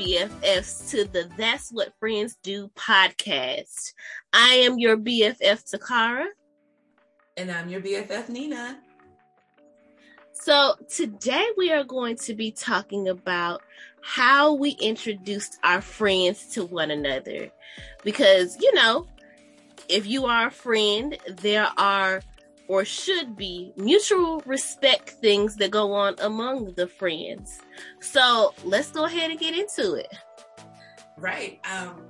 BFFs to the That's What Friends Do podcast. I am your BFF Takara. And I'm your BFF Nina. So today we are going to be talking about how we introduced our friends to one another. Because, you know, if you are a friend, there are or should be mutual respect things that go on among the friends. So let's go ahead and get into it. Right. Um,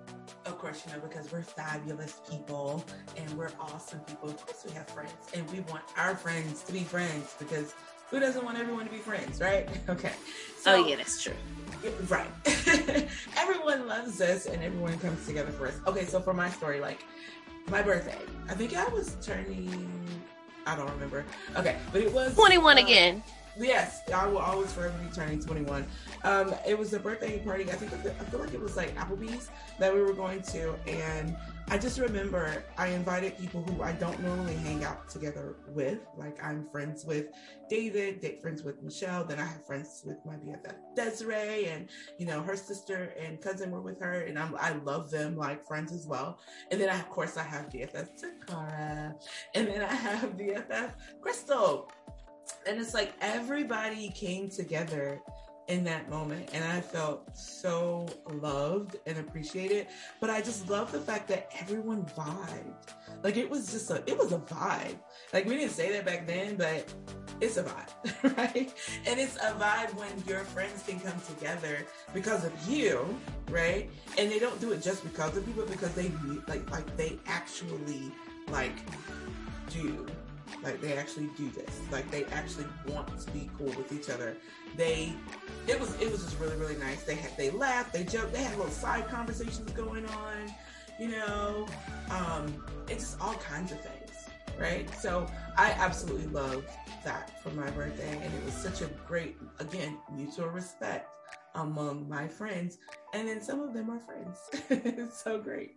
of course, you know, because we're fabulous people and we're awesome people. Of course, we have friends and we want our friends to be friends because who doesn't want everyone to be friends, right? Okay. So, oh, yeah, that's true. Right. everyone loves us and everyone comes together for us. Okay, so for my story, like my birthday, I think I was turning, I don't remember. Okay, but it was 21 uh, again. Yes, I will always forever be turning 21. Um, it was a birthday party. I think I feel like it was like Applebee's that we were going to, and I just remember I invited people who I don't normally hang out together with. Like I'm friends with David, date friends with Michelle. Then I have friends with my BFF Desiree, and you know her sister and cousin were with her, and I'm, I love them like friends as well. And then I, of course I have BFF Takara, and then I have BFF Crystal and it's like everybody came together in that moment and I felt so loved and appreciated. But I just love the fact that everyone vibed. Like it was just a it was a vibe. Like we didn't say that back then, but it's a vibe, right? And it's a vibe when your friends can come together because of you, right? And they don't do it just because of you, but because they like like they actually like do like they actually do this. Like they actually want to be cool with each other. They it was it was just really, really nice. They had they laughed, they joked, they had little side conversations going on, you know. Um, it's just all kinds of things. Right. So I absolutely love that for my birthday. And it was such a great, again, mutual respect among my friends. And then some of them are friends. it's so great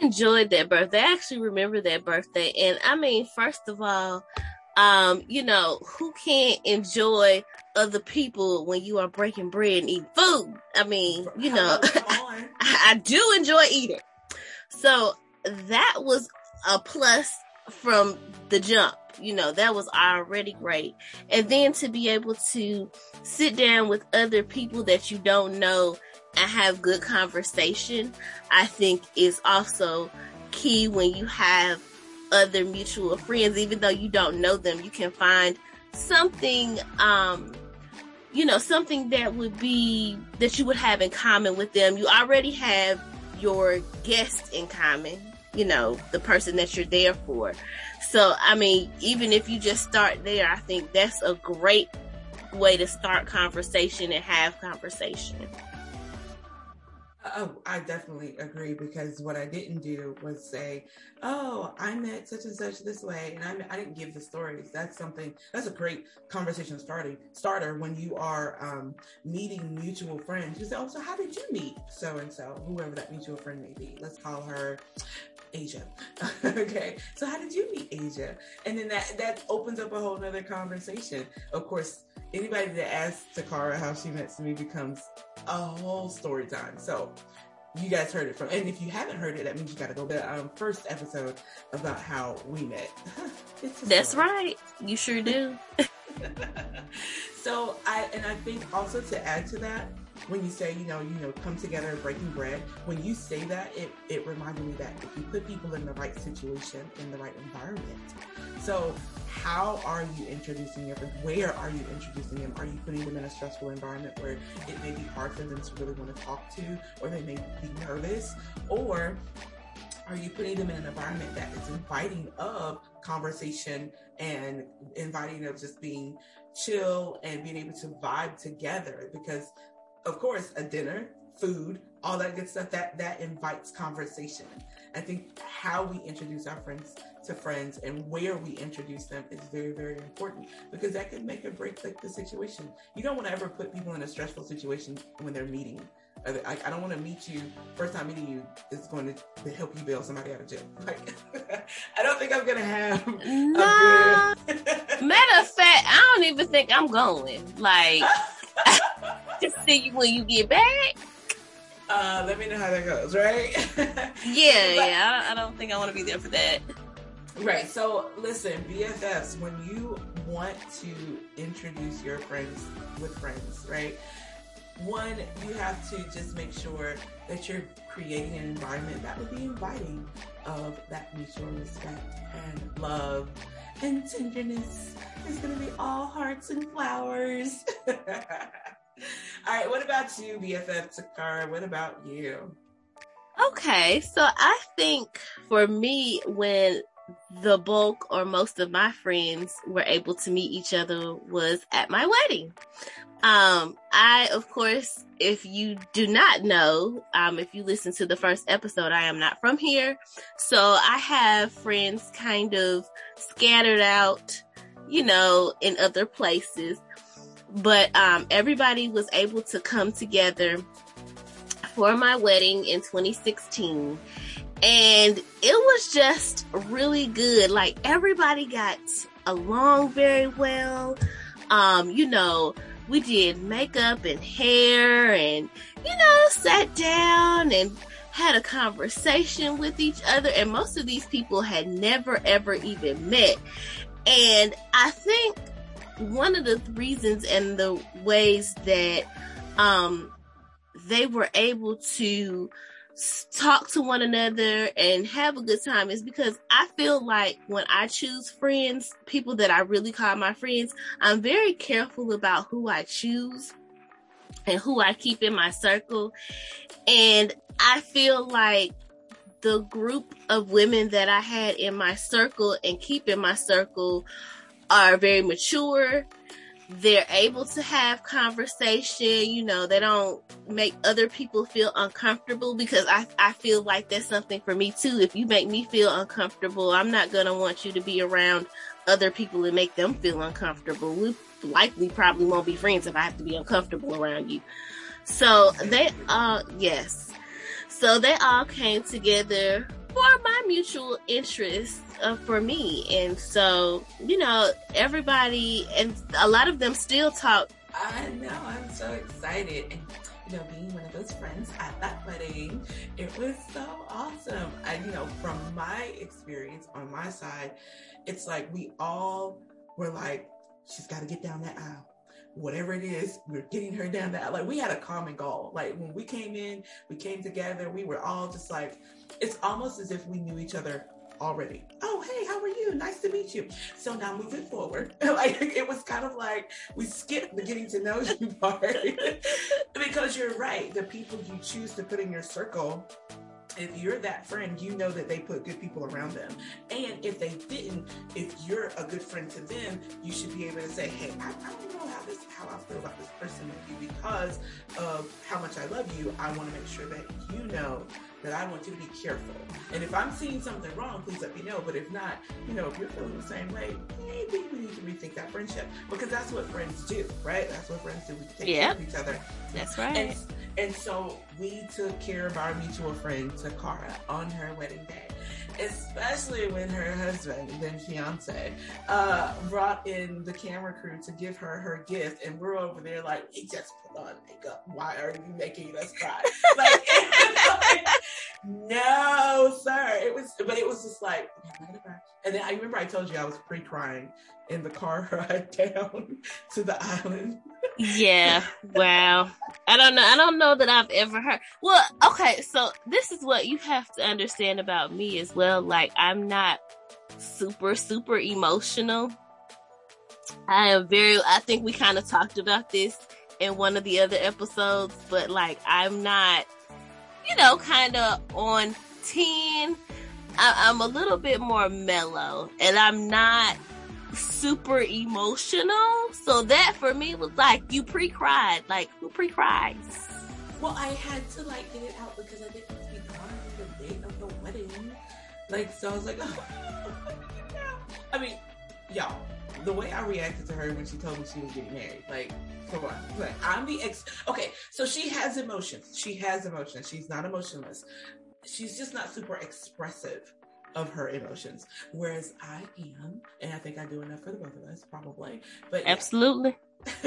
enjoyed that birthday. I actually remember that birthday. And I mean, first of all, um, you know, who can't enjoy other people when you are breaking bread and eating food? I mean, you know, I, I do enjoy eating. So that was a plus from the jump. You know, that was already great. And then to be able to sit down with other people that you don't know and have good conversation, I think is also key when you have other mutual friends, even though you don't know them, you can find something, um, you know, something that would be, that you would have in common with them. You already have your guest in common, you know, the person that you're there for. So, I mean, even if you just start there, I think that's a great way to start conversation and have conversation. Oh, I definitely agree because what I didn't do was say, "Oh, I met such and such this way," and I, I didn't give the stories. That's something. That's a great conversation starting starter when you are um, meeting mutual friends. You say, "Oh, so how did you meet so and so, whoever that mutual friend may be?" Let's call her Asia. okay. So how did you meet Asia? And then that that opens up a whole nother conversation. Of course, anybody that asks Takara how she met me becomes a whole story time. So you guys heard it from, and if you haven't heard it, that means you got to go to the um, first episode about how we met. That's right. You sure do. so I, and I think also to add to that, when you say, you know, you know, come together breaking bread, when you say that, it, it reminded me that if you put people in the right situation, in the right environment. So how are you introducing them? Where are you introducing them? Are you putting them in a stressful environment where it may be hard for them to really want to talk to, or they may be nervous? Or are you putting them in an environment that is inviting of conversation and inviting of just being chill and being able to vibe together? Because of course, a dinner, food, all that good stuff, that that invites conversation. I think how we introduce our friends to friends and where we introduce them is very, very important because that can make or break like the situation. You don't want to ever put people in a stressful situation when they're meeting. I, I don't want to meet you. First time meeting you is going to help you bail somebody out of jail. Like, I don't think I'm gonna have. Nah. Good... Matter of fact, I don't even think I'm going. Like. Just see you when you get back. Uh, let me know how that goes, right? yeah, but, yeah. I, I don't think I want to be there for that. Right. So listen, BFFs, when you want to introduce your friends with friends, right? One, you have to just make sure that you're creating an environment that would be inviting of that mutual respect and love and tenderness. It's going to be all hearts and flowers. all right. What about you, BFF Takara? What about you? Okay. So I think for me, when the bulk or most of my friends were able to meet each other was at my wedding. Um, I, of course, if you do not know, um, if you listen to the first episode, I am not from here. So I have friends kind of scattered out, you know, in other places. But, um, everybody was able to come together for my wedding in 2016 and it was just really good. Like everybody got along very well. Um, you know, we did makeup and hair and, you know, sat down and had a conversation with each other. And most of these people had never ever even met. And I think one of the reasons and the ways that, um, they were able to talk to one another and have a good time is because I feel like when I choose friends, people that I really call my friends, I'm very careful about who I choose and who I keep in my circle. And I feel like the group of women that I had in my circle and keep in my circle are very mature. They're able to have conversation you know they don't make other people feel uncomfortable because I, I feel like that's something for me too. If you make me feel uncomfortable i'm not gonna want you to be around other people and make them feel uncomfortable. We likely probably won't be friends if i have to be uncomfortable around you. So they uh yes. So they all came together for my mutual interest uh, for me. And so, you know, everybody and a lot of them still talk. I know. I'm so excited. And, you know, being one of those friends at that wedding, it was so awesome. And, you know, from my experience on my side, it's like we all were like, she's got to get down that aisle whatever it is, we're getting her down that like we had a common goal. Like when we came in, we came together, we were all just like it's almost as if we knew each other already. Oh, hey, how are you? Nice to meet you. So now moving forward, like it was kind of like we skipped the getting to know you part because you're right. The people you choose to put in your circle if you're that friend, you know that they put good people around them. And if they didn't, if you're a good friend to them, you should be able to say, hey, I, I don't know how this how I feel about this person with you because of how much I love you. I want to make sure that you know that I want you to be careful. And if I'm seeing something wrong, please let me know. But if not, you know, if you're feeling the same way, maybe we need to rethink that friendship because that's what friends do, right? That's what friends do. We take yep. care of each other. That's right. And, and so we took care of our mutual friend Takara on her wedding day especially when her husband, then fiance, uh, brought in the camera crew to give her her gift, and we're over there like, we just put on makeup. Why are you making us cry? like, like, no, sir. It was, but it was just like, oh, and then I remember I told you I was pre-crying in the car ride down to the island. yeah. Wow. I don't know. I don't know that I've ever heard. Well, okay. So this is what you have to understand about me as well. Like I'm not super, super emotional. I am very, I think we kind of talked about this in one of the other episodes, but like I'm not, you know, kind of on 10. I, I'm a little bit more mellow and I'm not super emotional. So that for me was like you pre-cried. Like who pre-cries? Well, I had to like get it out because I didn't want to be gone on the date of the wedding. Like so, I was like, oh, I mean, y'all, the way I reacted to her when she told me she was getting married, like, come on, like I'm the ex. Okay, so she has emotions. She has emotions. She's not emotionless. She's just not super expressive of her emotions. Whereas I am, and I think I do enough for the both of us, probably. But yeah. absolutely.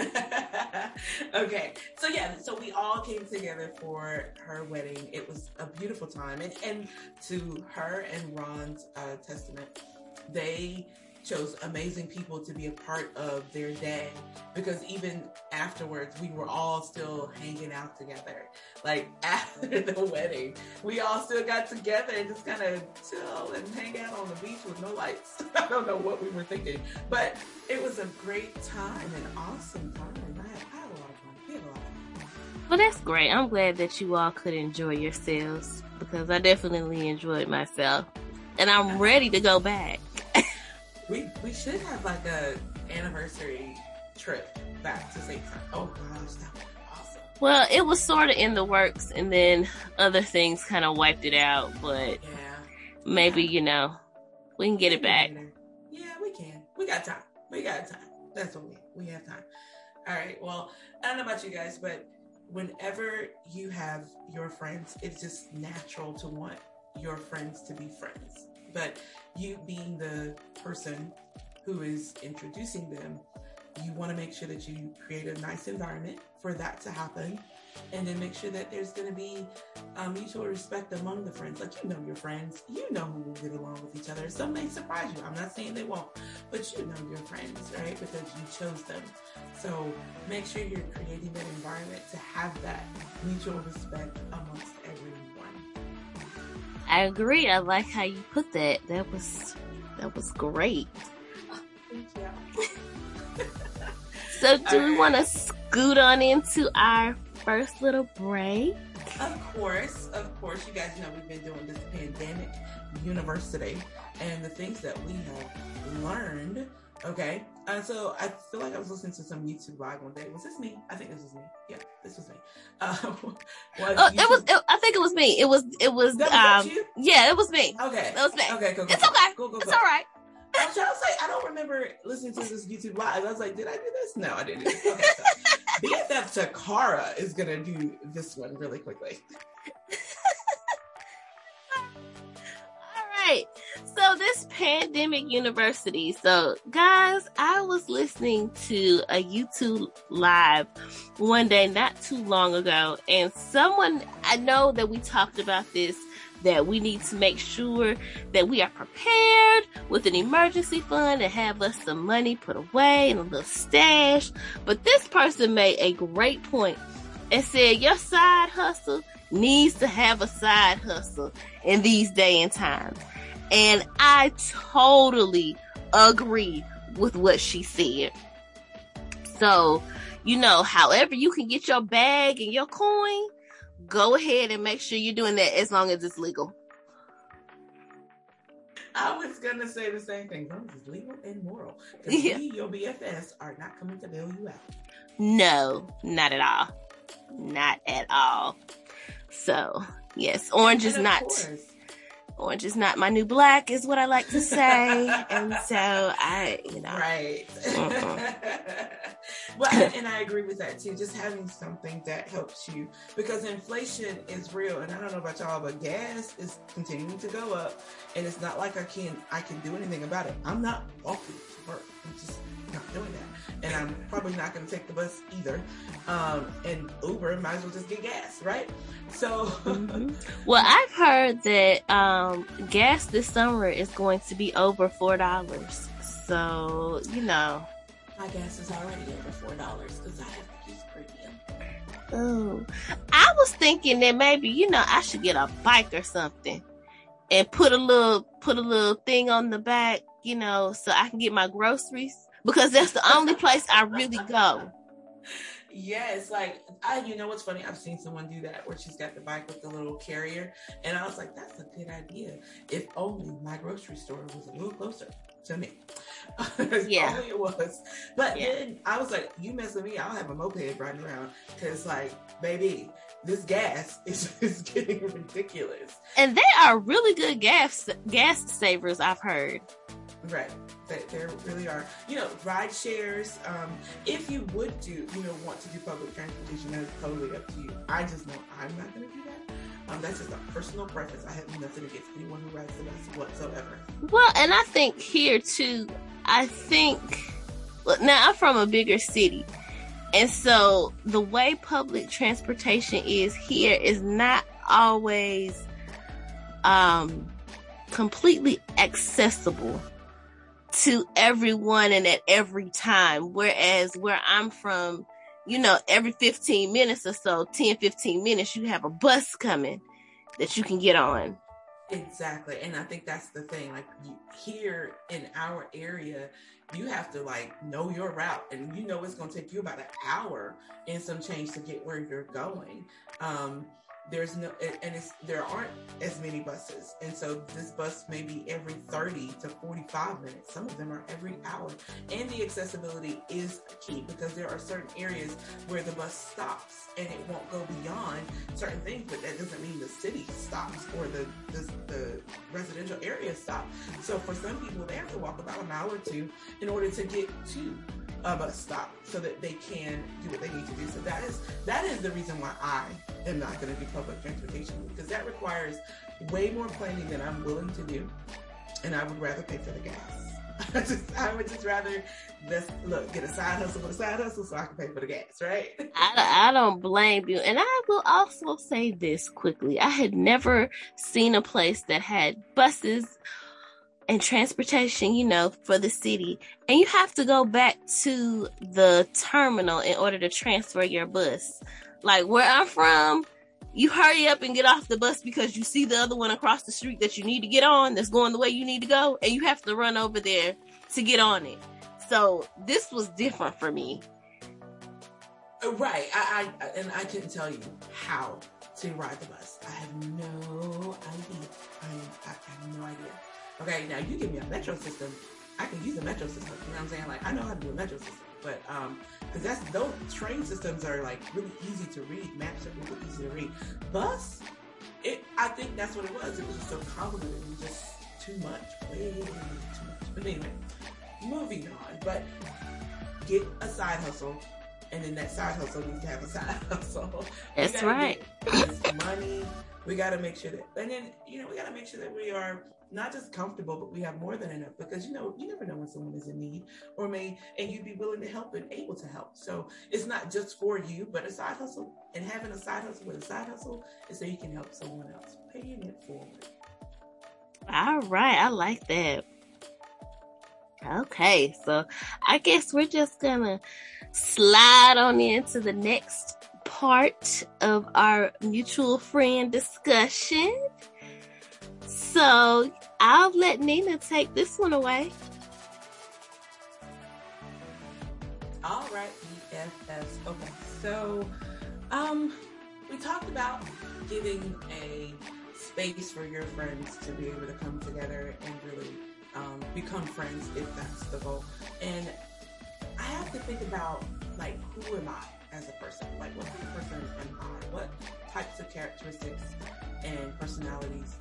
okay, so yeah, so we all came together for her wedding. It was a beautiful time, and and to her and Ron's uh, testament, they chose amazing people to be a part of their day because even afterwards we were all still hanging out together. Like after the wedding we all still got together and just kind of chill and hang out on the beach with no lights. I don't know what we were thinking but it was a great time an awesome time. I I had a lot of fun. We had a lot of fun. Well that's great. I'm glad that you all could enjoy yourselves because i definitely enjoyed myself. And i'm ready to go back we we should have like a anniversary trip back to St. Oh gosh, that be awesome. Well, it was sort of in the works, and then other things kind of wiped it out. But yeah, maybe yeah. you know we can get it back. Yeah, we can. We got time. We got time. That's what we we have time. All right. Well, I don't know about you guys, but whenever you have your friends, it's just natural to want your friends to be friends. But you being the person who is introducing them, you want to make sure that you create a nice environment for that to happen. And then make sure that there's going to be um, mutual respect among the friends. Like, you know your friends, you know who will get along with each other. Some may surprise you. I'm not saying they won't, but you know your friends, right? Because you chose them. So make sure you're creating that environment to have that mutual respect amongst everyone. I agree. I like how you put that. That was that was great. so, do All we right. want to scoot on into our first little break? Of course, of course. You guys know we've been doing this pandemic university and the things that we have learned Okay. Uh, so I feel like I was listening to some YouTube live one day. Was this me? I think this was me. Yeah, this was me. Uh, was oh, it was. It, I think it was me. It was. It was. That, um, was yeah, it was me. Okay. It was me. Okay. Cool. cool it's okay. Cool, cool, it's all right. I was trying to say I don't remember listening to this YouTube live. I was like, did I do this? No, I didn't. Okay. So BFF Takara is gonna do this one really quickly. right. This pandemic university. So guys, I was listening to a YouTube live one day not too long ago and someone I know that we talked about this that we need to make sure that we are prepared with an emergency fund and have us some money put away and a little stash. But this person made a great point and said your side hustle needs to have a side hustle in these day and times. And I totally agree with what she said. So, you know, however you can get your bag and your coin, go ahead and make sure you're doing that as long as it's legal. I was gonna say the same thing. As long it's legal and moral. Because yeah. we, your BFFs, are not coming to bail you out. No, not at all. Not at all. So, yes, orange is not. Course, orange is not my new black is what I like to say. and so I, you know. Right. well, and I agree with that too. Just having something that helps you because inflation is real. And I don't know about y'all, but gas is continuing to go up. And it's not like I can, I can do anything about it. I'm not walking to work. I'm just not doing that and I'm probably not going to take the bus either. Um, and Uber might as well just get gas, right? So, mm-hmm. well, I've heard that um, gas this summer is going to be over four dollars. So you know, my gas is already over four dollars because I have to use premium. Oh, I was thinking that maybe you know I should get a bike or something and put a little put a little thing on the back, you know, so I can get my groceries because that's the only place I really go. Yes, like I, you know what's funny? I've seen someone do that where she's got the bike with the little carrier, and I was like, that's a good idea. If only my grocery store was a little closer to me. yeah, it was. But yeah. then I was like, you mess with me, I'll have a moped riding around because, like, baby, this gas is, is getting ridiculous. And they are really good gas gas savers. I've heard. Right. They, there really are. You know, ride shares. Um, if you would do, you know, want to do public transportation, that's totally up to you. I just know I'm not going to do that. Um, that's just a personal preference. I have nothing against anyone who rides the bus whatsoever. Well, and I think here too, I think, look, now I'm from a bigger city. And so the way public transportation is here is not always um, completely accessible to everyone and at every time. Whereas where I'm from, you know, every 15 minutes or so, 10, 15 minutes, you have a bus coming that you can get on. Exactly. And I think that's the thing. Like here in our area, you have to like know your route and you know it's going to take you about an hour and some change to get where you're going. Um, there's no and it's there aren't as many buses. And so this bus may be every 30 to 45 minutes. Some of them are every hour. And the accessibility is key because there are certain areas where the bus stops and it won't go beyond certain things but that doesn't mean the city stops or the the, the residential area stops. So for some people they have to walk about a mile or two in order to get to a bus stop so that they can do what they need to do. So that is that is the reason why I am not going to do public transportation because that requires way more planning than I'm willing to do, and I would rather pay for the gas. I, just, I would just rather just look get a side hustle with a side hustle so I can pay for the gas, right? I, I don't blame you, and I will also say this quickly: I had never seen a place that had buses and transportation, you know, for the city. And you have to go back to the terminal in order to transfer your bus. Like where I'm from, you hurry up and get off the bus because you see the other one across the street that you need to get on that's going the way you need to go. And you have to run over there to get on it. So this was different for me. Uh, right. I, I and I couldn't tell you how to ride the bus. I have no idea. I, I have no idea. Okay, now you give me a metro system, I can use a metro system. You know what I'm saying? Like I know how to do a metro system, but um, because that's those train systems are like really easy to read. Maps are really easy to read. Bus, it I think that's what it was. It was just so complicated. It was just too much, way too much. But anyway, moving on. But get a side hustle and then that side hustle needs to have a side hustle. That's right. money. We got to make sure that, and then you know, we got to make sure that we are not just comfortable, but we have more than enough because you know, you never know when someone is in need or may, and you'd be willing to help and able to help. So it's not just for you, but a side hustle and having a side hustle with a side hustle is so you can help someone else, paying it forward. All right. I like that. Okay. So I guess we're just gonna slide on into the next part of our mutual friend discussion. So I'll let Nina take this one away. All right, EFS. Okay, so um, we talked about giving a space for your friends to be able to come together and really um, become friends if that's the goal. And I have to think about like who am I as a person? Like what kind of person am I? What types of characteristics and personalities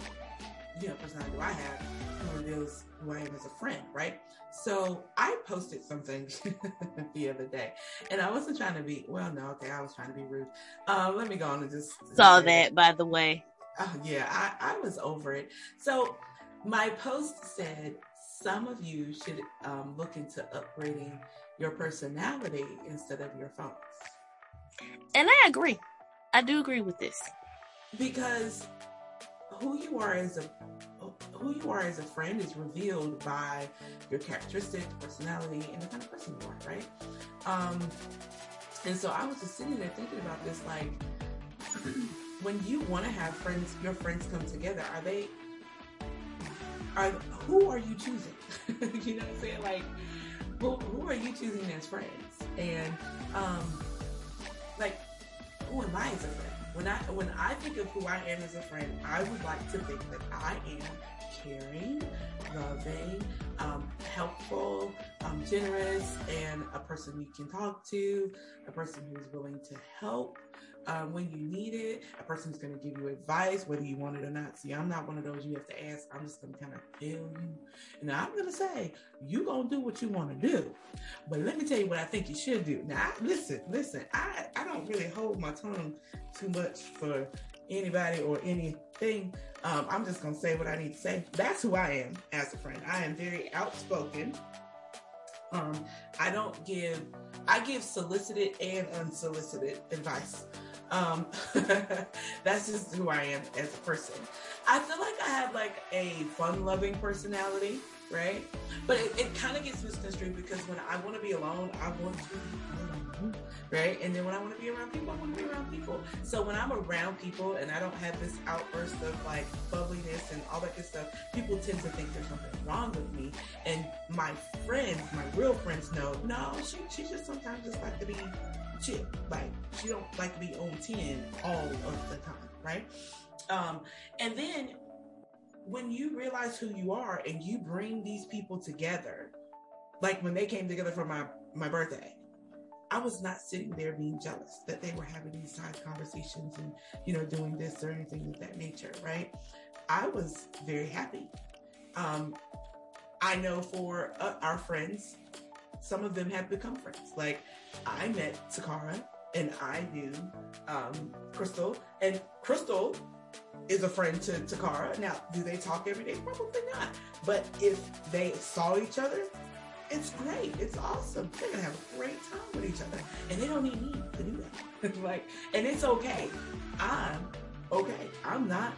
you know, personality do I have who reveals who I am as a friend, right? So I posted something the other day, and I wasn't trying to be well. No, okay, I was trying to be rude. Uh, let me go on and just saw that. By the way, oh yeah, I, I was over it. So my post said some of you should um, look into upgrading your personality instead of your phones. And I agree. I do agree with this because who you are as a who you are as a friend is revealed by your characteristics, personality, and the kind of person you are, right? Um, and so I was just sitting there thinking about this, like when you want to have friends, your friends come together, are they are who are you choosing? you know what I'm saying? Like who, who are you choosing as friends? And um, like who am I as a friend? When I when I think of who I am as a friend, I would like to think that I am caring, loving, um, helpful, um, generous, and a person you can talk to, a person who's willing to help, um, when you need it. A person's going to give you advice, whether you want it or not. See, I'm not one of those you have to ask. I'm just going to kind of tell you. And I'm going to say, you going to do what you want to do. But let me tell you what I think you should do. Now, I, listen, listen, I, I don't really hold my tongue too much for anybody or anything. Um, I'm just gonna say what I need to say. That's who I am as a friend. I am very outspoken. Um, I don't give, I give solicited and unsolicited advice. Um, that's just who I am as a person. I feel like I have like a fun loving personality, right? But it, it kind of gets misconstrued because when I want to be alone, I want to right? And then when I want to be around people, I want to be around people. So when I'm around people and I don't have this outburst of like bubbliness and all that good stuff, people tend to think there's something wrong with me. And my friends, my real friends know, no, she, she just sometimes just like to be chill. Like she don't like to be on 10 all of the time, right? Um, and then when you realize who you are and you bring these people together, like when they came together for my my birthday, I was not sitting there being jealous that they were having these side conversations and you know doing this or anything of that nature, right? I was very happy. Um, I know for uh, our friends, some of them have become friends. Like I met Takara and I knew um, Crystal, and Crystal is a friend to Takara. Now, do they talk every day? Probably not. But if they saw each other, it's great. It's awesome. They're gonna have a great time with each other, and they don't need me to do that. like, and it's okay. I'm okay. I'm not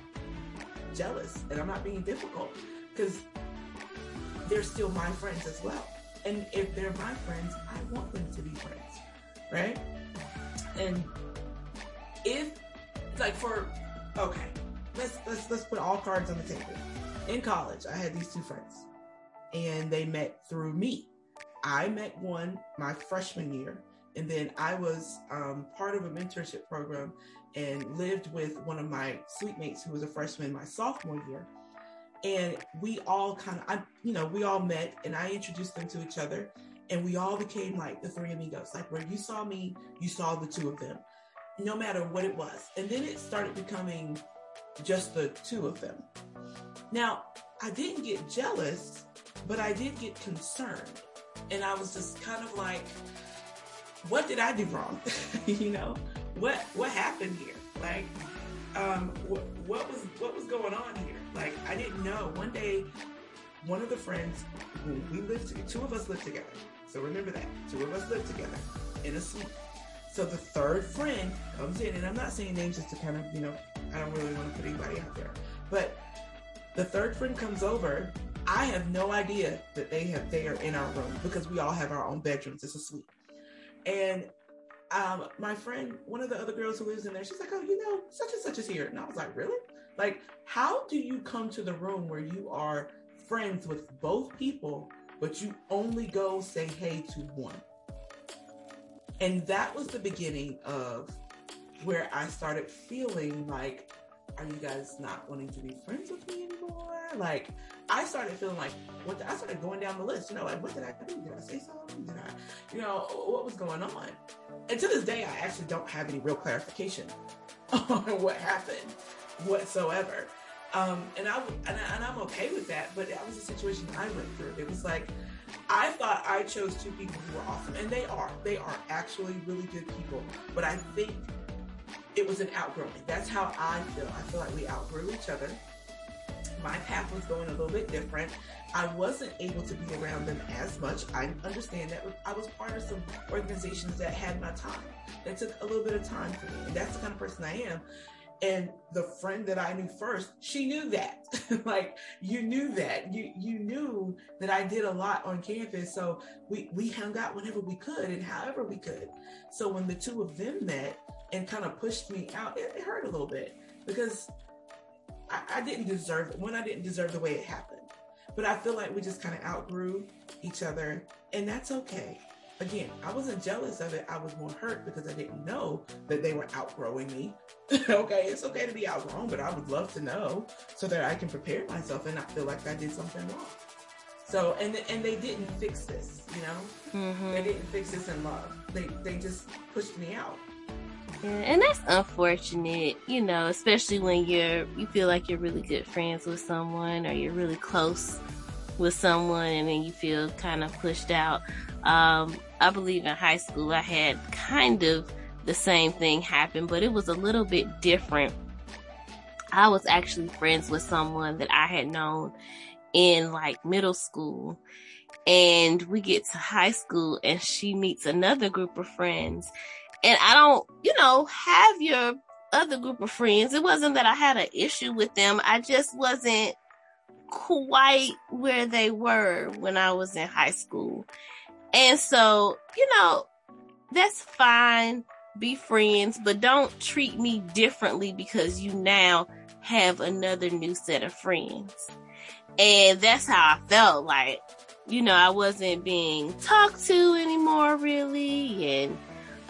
jealous, and I'm not being difficult because they're still my friends as well. And if they're my friends, I want them to be friends, right? And if, like, for okay, let's let's let's put all cards on the table. In college, I had these two friends, and they met through me. I met one my freshman year, and then I was um, part of a mentorship program and lived with one of my suite mates who was a freshman my sophomore year. And we all kind of, I, you know, we all met, and I introduced them to each other, and we all became like the three amigos. Like where you saw me, you saw the two of them, no matter what it was. And then it started becoming just the two of them. Now, I didn't get jealous, but I did get concerned. And I was just kind of like, what did I do wrong? you know, what what happened here? Like, um, what, what was what was going on here? Like, I didn't know. One day, one of the friends we lived, two of us lived together. So remember that two of us lived together in a suite. So the third friend comes in, and I'm not saying names just to kind of, you know, I don't really want to put anybody out there. But the third friend comes over. I have no idea that they have they are in our room because we all have our own bedrooms. It's a suite. And um, my friend, one of the other girls who lives in there, she's like, "Oh, you know, such and such is here," and I was like, "Really? Like, how do you come to the room where you are friends with both people, but you only go say hey to one?" And that was the beginning of where I started feeling like, are you guys not wanting to be friends with me anymore? Like, I started feeling like, what? The, I started going down the list. You know, like, what did I do? Did I say something? Did I, you know, what was going on? And to this day, I actually don't have any real clarification on what happened whatsoever. Um, and I and, I, and I'm okay with that. But that was a situation I went through. It was like I thought I chose two people who were awesome, and they are. They are actually really good people. But I think it was an outgrowing. That's how I feel. I feel like we outgrew each other. My path was going a little bit different. I wasn't able to be around them as much. I understand that I was part of some organizations that had my time. That took a little bit of time for me. And that's the kind of person I am. And the friend that I knew first, she knew that. like you knew that. You you knew that I did a lot on campus. So we we hung out whenever we could and however we could. So when the two of them met and kind of pushed me out, it, it hurt a little bit because I, I didn't deserve it. When I didn't deserve the way it happened. But I feel like we just kind of outgrew each other, and that's okay. Again, I wasn't jealous of it. I was more hurt because I didn't know that they were outgrowing me. okay, it's okay to be outgrown, but I would love to know so that I can prepare myself and not feel like I did something wrong. So, and and they didn't fix this, you know. Mm-hmm. They didn't fix this in love. They they just pushed me out. Yeah, and that's unfortunate, you know, especially when you're you feel like you're really good friends with someone or you're really close with someone and then you feel kind of pushed out. Um, I believe in high school I had kind of the same thing happen, but it was a little bit different I was actually friends with someone that I had known in like middle school. And we get to high school and she meets another group of friends. And I don't, you know, have your other group of friends. It wasn't that I had an issue with them. I just wasn't quite where they were when I was in high school. And so, you know, that's fine. Be friends, but don't treat me differently because you now have another new set of friends. And that's how I felt like, you know, I wasn't being talked to anymore really. And,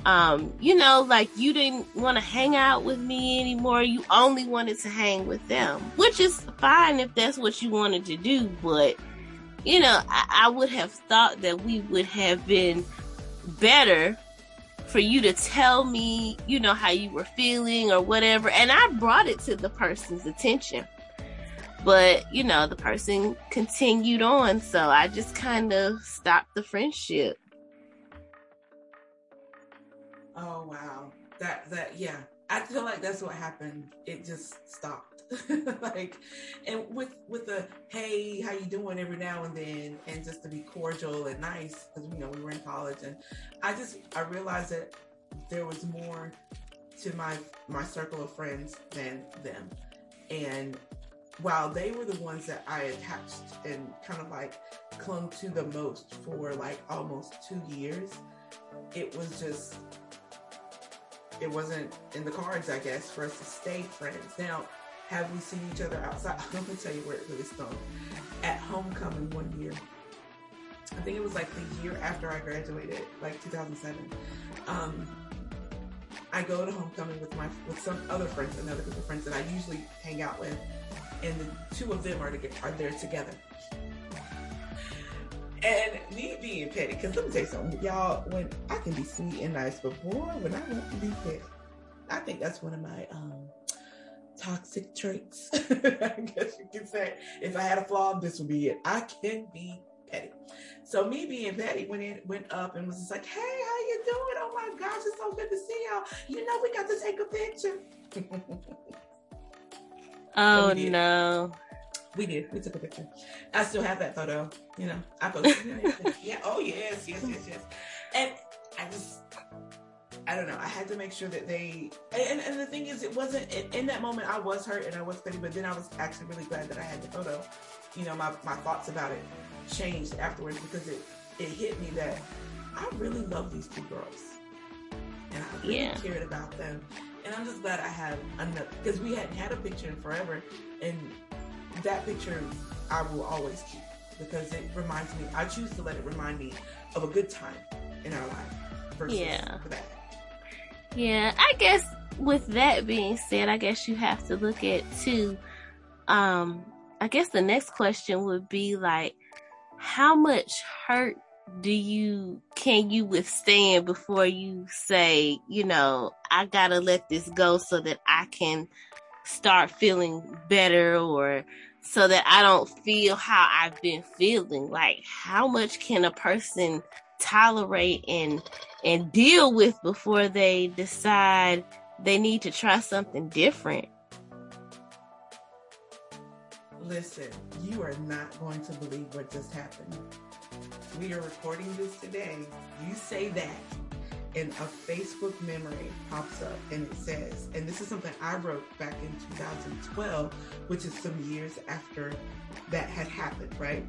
um, you know, like you didn't want to hang out with me anymore. You only wanted to hang with them, which is fine if that's what you wanted to do. But, you know, I, I would have thought that we would have been better for you to tell me, you know, how you were feeling or whatever. And I brought it to the person's attention. But, you know, the person continued on. So I just kind of stopped the friendship. Oh, wow. That, that, yeah. I feel like that's what happened. It just stopped. like and with with the hey how you doing every now and then and just to be cordial and nice because you know we were in college and i just i realized that there was more to my my circle of friends than them and while they were the ones that i attached and kind of like clung to the most for like almost two years it was just it wasn't in the cards i guess for us to stay friends now have we seen each other outside? I'm gonna tell you where it really stung. At homecoming one year, I think it was like the year after I graduated, like 2007. Um, I go to homecoming with my with some other friends, another group of friends that I usually hang out with, and the two of them are to get, are there together. And me being petty, because let me tell you something, y'all. When I can be sweet and nice, but boy, when I want to be petty, I think that's one of my um, toxic traits. I guess you could say if I had a flaw, this would be it. I can be petty. So me being petty went in, went up and was just like, "Hey, how you doing? Oh my gosh, it's so good to see y'all. You know, we got to take a picture." oh so no. We did. We took a picture. I still have that photo. You know, I posted it. yeah. Oh yes, yes, yes, yes. And I just I don't know. I had to make sure that they. And, and the thing is, it wasn't in that moment. I was hurt and I was petty, but then I was actually really glad that I had the photo. You know, my my thoughts about it changed afterwards because it it hit me that I really love these two girls, and I really yeah. cared about them. And I'm just glad I have enough because we hadn't had a picture in forever, and that picture I will always keep because it reminds me. I choose to let it remind me of a good time in our life yeah. that. Yeah, I guess with that being said, I guess you have to look at too. Um, I guess the next question would be like, how much hurt do you can you withstand before you say, you know, I gotta let this go so that I can start feeling better or so that I don't feel how I've been feeling. Like, how much can a person tolerate and and deal with before they decide they need to try something different. Listen, you are not going to believe what just happened. We are recording this today. You say that, and a Facebook memory pops up and it says, and this is something I wrote back in 2012, which is some years after that had happened, right?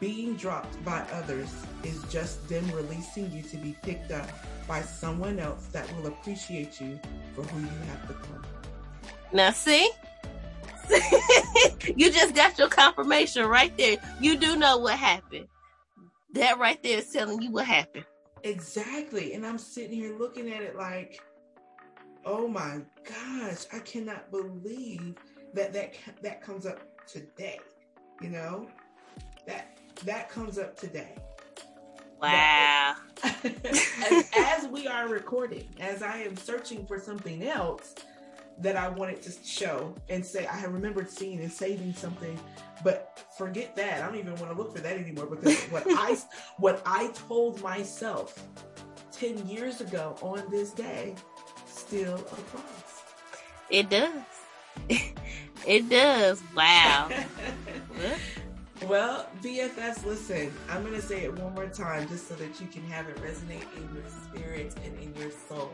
Being dropped by others is just them releasing you to be picked up by someone else that will appreciate you for who you have become. Now, see? you just got your confirmation right there. You do know what happened. That right there is telling you what happened. Exactly. And I'm sitting here looking at it like, oh my gosh, I cannot believe that that that comes up today. You know, that that comes up today. Wow. as, as, we are recording, as I am searching for something else that I wanted to show and say, I have remembered seeing and saving something, but forget that. I don't even want to look for that anymore because what I what I told myself 10 years ago on this day still applies. It does. It does. Wow. well, BFFs, listen, I'm going to say it one more time just so that you can have it resonate in your spirit and in your soul.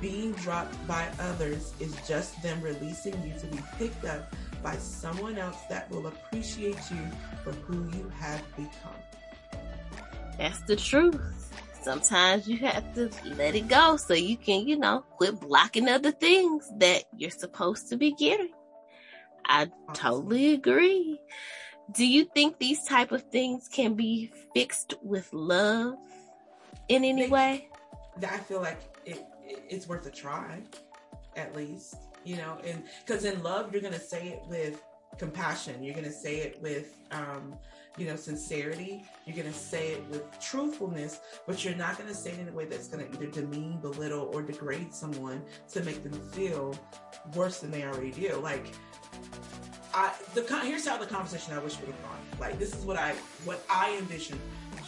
Being dropped by others is just them releasing you to be picked up by someone else that will appreciate you for who you have become. That's the truth. Sometimes you have to let it go so you can, you know, quit blocking other things that you're supposed to be getting. I totally agree. Do you think these type of things can be fixed with love in any way? I feel like it's worth a try, at least, you know, and because in love, you're going to say it with compassion. You're going to say it with, um, you know, sincerity. You're going to say it with truthfulness, but you're not going to say it in a way that's going to either demean, belittle, or degrade someone to make them feel worse than they already do. Like, I the here's how the conversation I wish would have gone. Like, this is what I what I envision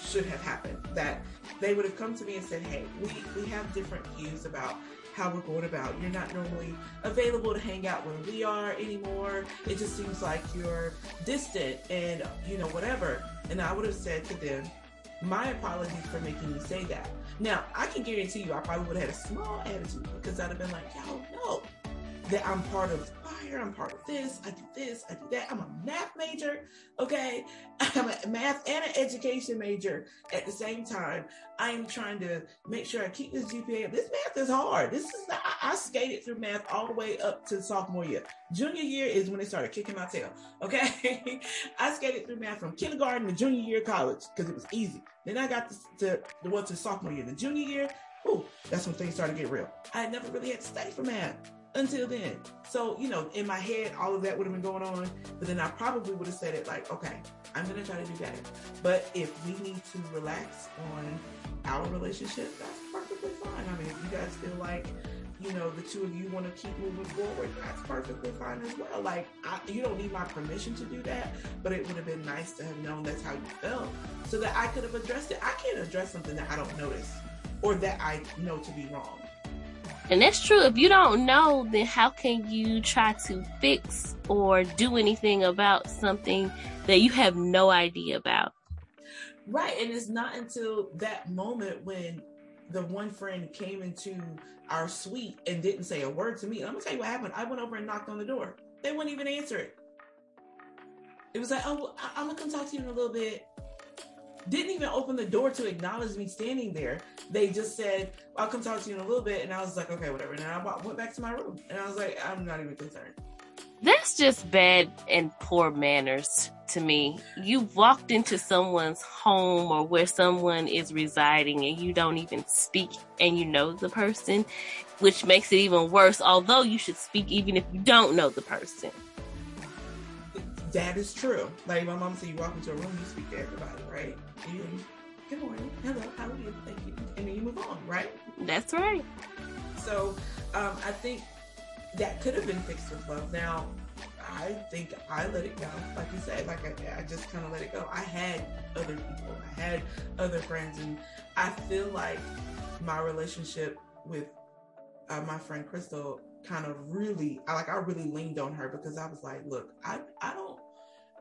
should have happened. That they would have come to me and said, "Hey, we we have different views about." how we're going about. You're not normally available to hang out where we are anymore. It just seems like you're distant and, you know, whatever. And I would have said to them, my apologies for making you say that. Now, I can guarantee you I probably would have had a small attitude because I'd have been like, y'all know that I'm part of I'm part of this, I do this, I do that. I'm a math major, okay? I'm a math and an education major at the same time. I am trying to make sure I keep this GPA. This math is hard. This is not, I, I skated through math all the way up to sophomore year. Junior year is when they started kicking my tail, okay? I skated through math from kindergarten to junior year college because it was easy. Then I got to, to the one to sophomore year. The junior year, ooh, that's when things started to get real. I never really had to study for math until then. So, you know, in my head, all of that would have been going on, but then I probably would have said it like, okay, I'm going to try to do better. But if we need to relax on our relationship, that's perfectly fine. I mean, if you guys feel like, you know, the two of you want to keep moving forward, that's perfectly fine as well. Like, I, you don't need my permission to do that, but it would have been nice to have known that's how you felt so that I could have addressed it. I can't address something that I don't notice or that I know to be wrong. And that's true. If you don't know, then how can you try to fix or do anything about something that you have no idea about? Right. And it's not until that moment when the one friend came into our suite and didn't say a word to me. I'm gonna tell you what happened. I went over and knocked on the door. They wouldn't even answer it. It was like, oh, I'm gonna come talk to you in a little bit didn't even open the door to acknowledge me standing there. They just said, I'll come talk to you in a little bit. And I was like, okay, whatever. And I went back to my room. And I was like, I'm not even concerned. That's just bad and poor manners to me. You walked into someone's home or where someone is residing and you don't even speak and you know the person, which makes it even worse, although you should speak even if you don't know the person. That is true. Like my mom said, you walk into a room, you speak to everybody, right? You, good morning, hello, how are you? Thank you, and then you move on, right? That's right. So, um, I think that could have been fixed with love. Now, I think I let it go. Like you said, like I, I just kind of let it go. I had other people, I had other friends, and I feel like my relationship with uh, my friend Crystal kind of really, I like, I really leaned on her because I was like, look, I, I don't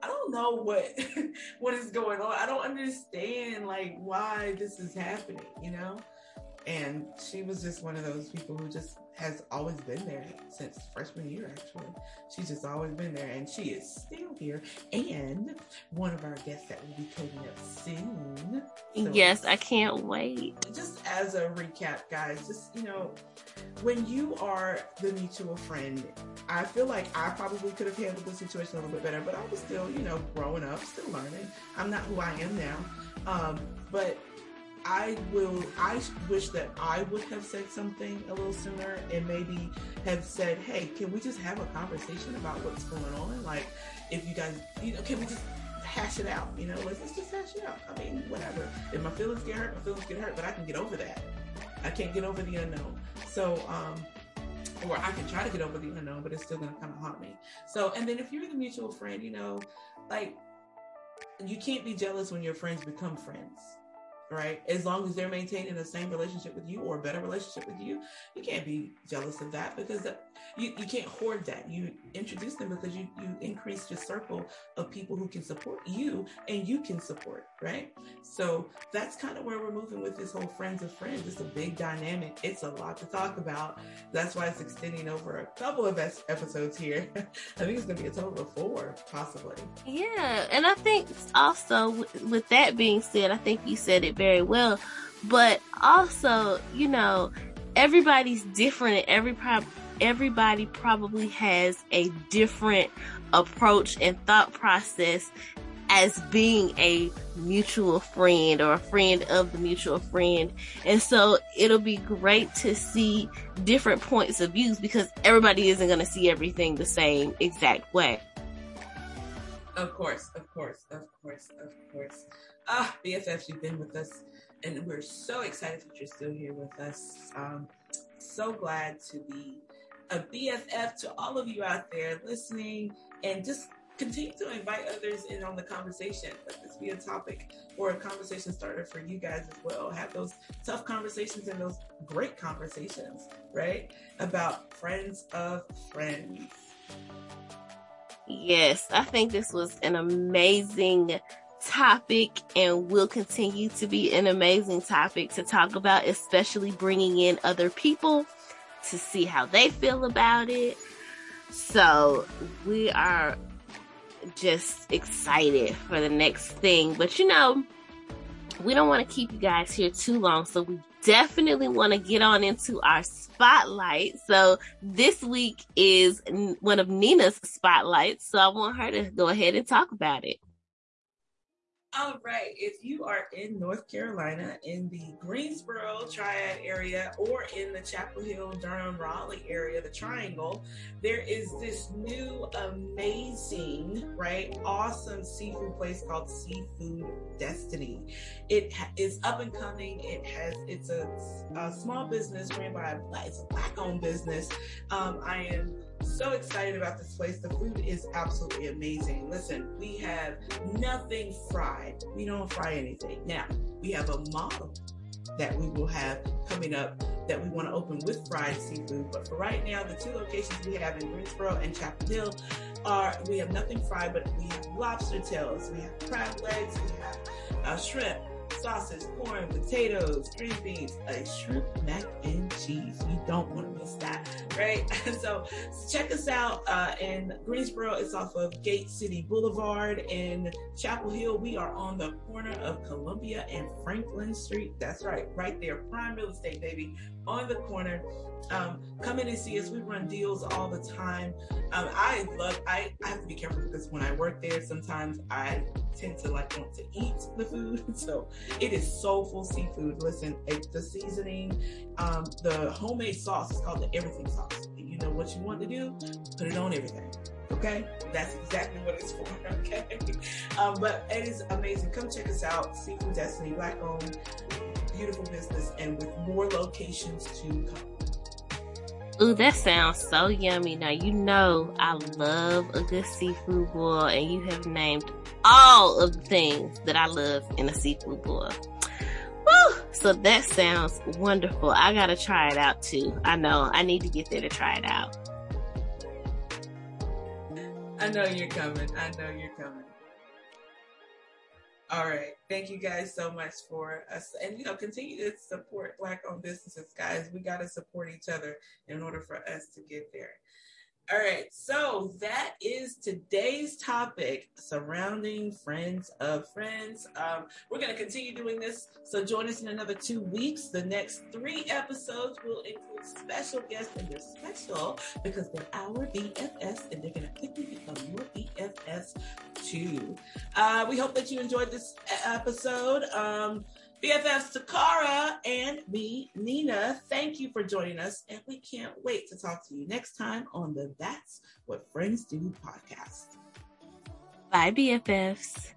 I don't know what what is going on. I don't understand like why this is happening, you know? And she was just one of those people who just has always been there since freshman year, actually. She's just always been there and she is still here. And one of our guests that will be coming up soon. So yes, I can't wait. Just as a recap, guys, just, you know, when you are the mutual friend, I feel like I probably could have handled the situation a little bit better, but I was still, you know, growing up, still learning. I'm not who I am now. Um, but I will, I wish that I would have said something a little sooner and maybe have said, hey, can we just have a conversation about what's going on? Like, if you guys, you know, can we just hash it out? You know, let's, let's just hash it out. I mean, whatever. If my feelings get hurt, my feelings get hurt, but I can get over that. I can't get over the unknown. So, um, or I can try to get over the unknown, but it's still going to kind of haunt me. So, and then if you're the mutual friend, you know, like you can't be jealous when your friends become friends right? As long as they're maintaining the same relationship with you or a better relationship with you, you can't be jealous of that because you, you can't hoard that. You introduce them because you, you increase your circle of people who can support you and you can support, right? So that's kind of where we're moving with this whole friends of friends. It's a big dynamic. It's a lot to talk about. That's why it's extending over a couple of episodes here. I think it's going to be a total of four, possibly. Yeah. And I think also with that being said, I think you said it very well, but also, you know, everybody's different and every pro- everybody probably has a different approach and thought process as being a mutual friend or a friend of the mutual friend. And so it'll be great to see different points of views because everybody isn't going to see everything the same exact way. Of course, of course, of course, of course. Ah, BFF, you've been with us, and we're so excited that you're still here with us. Um, so glad to be a BFF to all of you out there listening, and just continue to invite others in on the conversation. Let this be a topic or a conversation starter for you guys as well. Have those tough conversations and those great conversations, right? About friends of friends. Yes, I think this was an amazing topic and will continue to be an amazing topic to talk about, especially bringing in other people to see how they feel about it. So we are just excited for the next thing. But you know, we don't want to keep you guys here too long. So we definitely want to get on into our spotlight. So this week is one of Nina's spotlights. So I want her to go ahead and talk about it. All right. If you are in North Carolina, in the Greensboro Triad area, or in the Chapel Hill, Durham, Raleigh area, the Triangle, there is this new amazing, right, awesome seafood place called Seafood Destiny. It is up and coming. It has it's a, a small business ran by a it's a black owned business. Um, I am so excited about this place. The food is absolutely amazing. Listen, we have nothing fried. We don't fry anything. Now, we have a model that we will have coming up that we want to open with fried seafood. But for right now, the two locations we have in Greensboro and Chapel Hill are we have nothing fried, but we have lobster tails, we have crab legs, we have uh, shrimp, sausage, corn, potatoes, green beans, a shrimp mac and cheese. You don't want to miss that, right? so check us out uh, in Greensboro. It's off of Gate City Boulevard. In Chapel Hill, we are on the corner of Columbia and Franklin Street. That's right, right there. Prime real estate, baby, on the corner. Um, come in and see us. We run deals all the time. Um, I love. I, I have to be careful because when I work there, sometimes I tend to like want to eat the food. So it is soulful seafood. Listen, the seasoning, um, the homemade sauce is called the everything sauce. You know what you want to do? Put it on everything. Okay, that's exactly what it's for. Okay, um, but it is amazing. Come check us out. Seafood Destiny, black owned, beautiful business, and with more locations to come. Ooh, that sounds so yummy. Now, you know I love a good seafood boil, and you have named all of the things that I love in a seafood boil. Woo! So that sounds wonderful. I gotta try it out too. I know I need to get there to try it out. I know you're coming. I know you're coming. All right. Thank you guys so much for us. And, you know, continue to support Black owned businesses, guys. We got to support each other in order for us to get there. All right, so that is today's topic surrounding friends of friends. Um, we're going to continue doing this, so join us in another two weeks. The next three episodes will include special guests, and they're special because they're our BFFs, and they're going to quickly become your BFFs too. Uh, we hope that you enjoyed this episode. Um, BFF Takara and me, Nina, thank you for joining us. And we can't wait to talk to you next time on the That's What Friends Do podcast. Bye, BFFs.